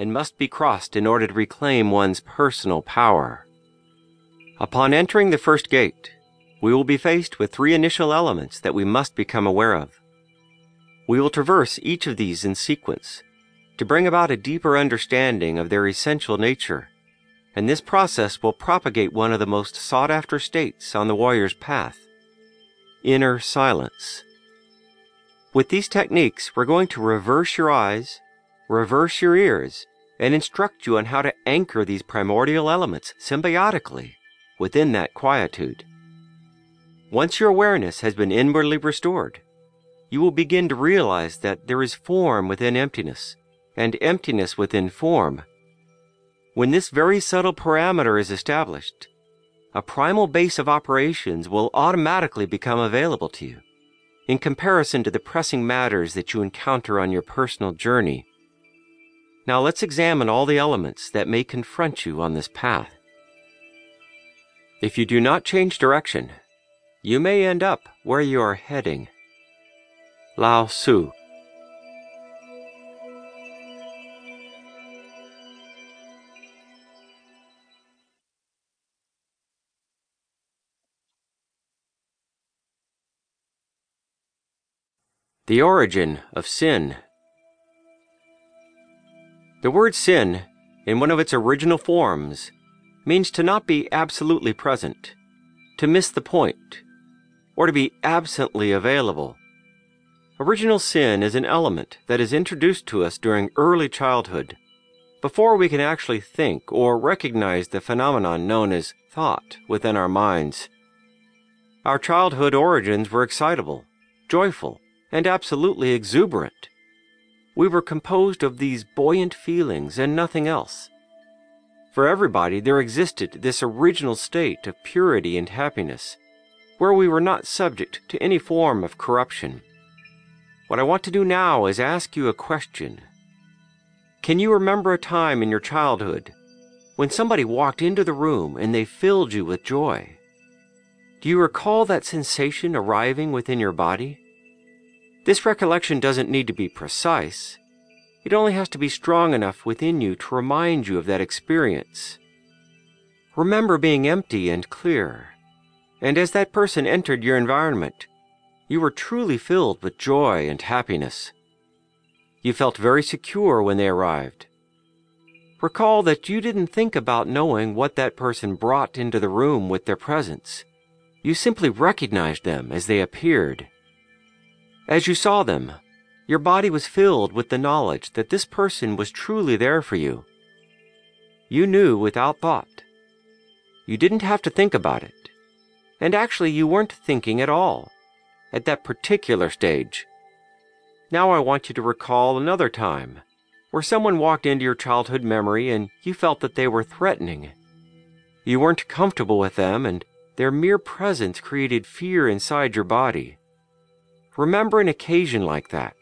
and must be crossed in order to reclaim one's personal power. Upon entering the first gate, we will be faced with three initial elements that we must become aware of. We will traverse each of these in sequence to bring about a deeper understanding of their essential nature, and this process will propagate one of the most sought after states on the warrior's path inner silence. With these techniques, we're going to reverse your eyes, reverse your ears, and instruct you on how to anchor these primordial elements symbiotically within that quietude. Once your awareness has been inwardly restored, you will begin to realize that there is form within emptiness and emptiness within form. When this very subtle parameter is established, a primal base of operations will automatically become available to you in comparison to the pressing matters that you encounter on your personal journey. Now let's examine all the elements that may confront you on this path. If you do not change direction, you may end up where you are heading. Lao Tzu The origin of sin. The word sin, in one of its original forms, means to not be absolutely present, to miss the point, or to be absently available. Original sin is an element that is introduced to us during early childhood, before we can actually think or recognize the phenomenon known as thought within our minds. Our childhood origins were excitable, joyful, and absolutely exuberant. We were composed of these buoyant feelings and nothing else. For everybody, there existed this original state of purity and happiness, where we were not subject to any form of corruption. What I want to do now is ask you a question. Can you remember a time in your childhood when somebody walked into the room and they filled you with joy? Do you recall that sensation arriving within your body? This recollection doesn't need to be precise. It only has to be strong enough within you to remind you of that experience. Remember being empty and clear. And as that person entered your environment, you were truly filled with joy and happiness. You felt very secure when they arrived. Recall that you didn't think about knowing what that person brought into the room with their presence. You simply recognized them as they appeared. As you saw them, your body was filled with the knowledge that this person was truly there for you. You knew without thought. You didn't have to think about it. And actually, you weren't thinking at all at that particular stage. Now I want you to recall another time where someone walked into your childhood memory and you felt that they were threatening. You weren't comfortable with them, and their mere presence created fear inside your body. Remember an occasion like that.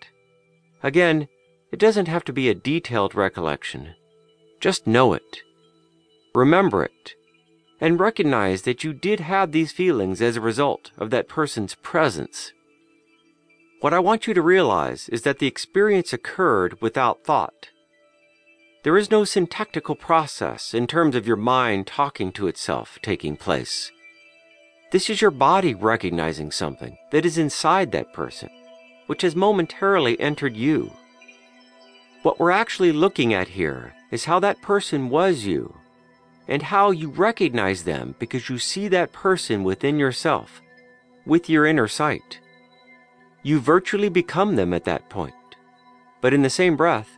Again, it doesn't have to be a detailed recollection. Just know it. Remember it. And recognize that you did have these feelings as a result of that person's presence. What I want you to realize is that the experience occurred without thought. There is no syntactical process in terms of your mind talking to itself taking place. This is your body recognizing something that is inside that person, which has momentarily entered you. What we're actually looking at here is how that person was you, and how you recognize them because you see that person within yourself, with your inner sight. You virtually become them at that point, but in the same breath,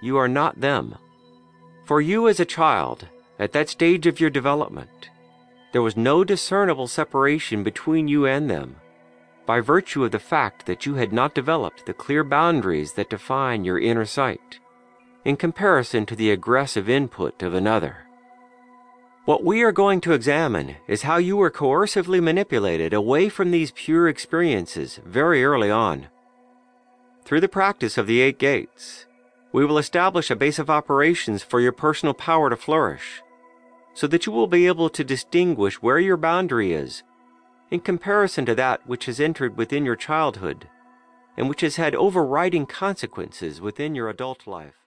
you are not them. For you as a child, at that stage of your development, there was no discernible separation between you and them, by virtue of the fact that you had not developed the clear boundaries that define your inner sight, in comparison to the aggressive input of another. What we are going to examine is how you were coercively manipulated away from these pure experiences very early on. Through the practice of the eight gates, we will establish a base of operations for your personal power to flourish so that you will be able to distinguish where your boundary is in comparison to that which has entered within your childhood and which has had overriding consequences within your adult life.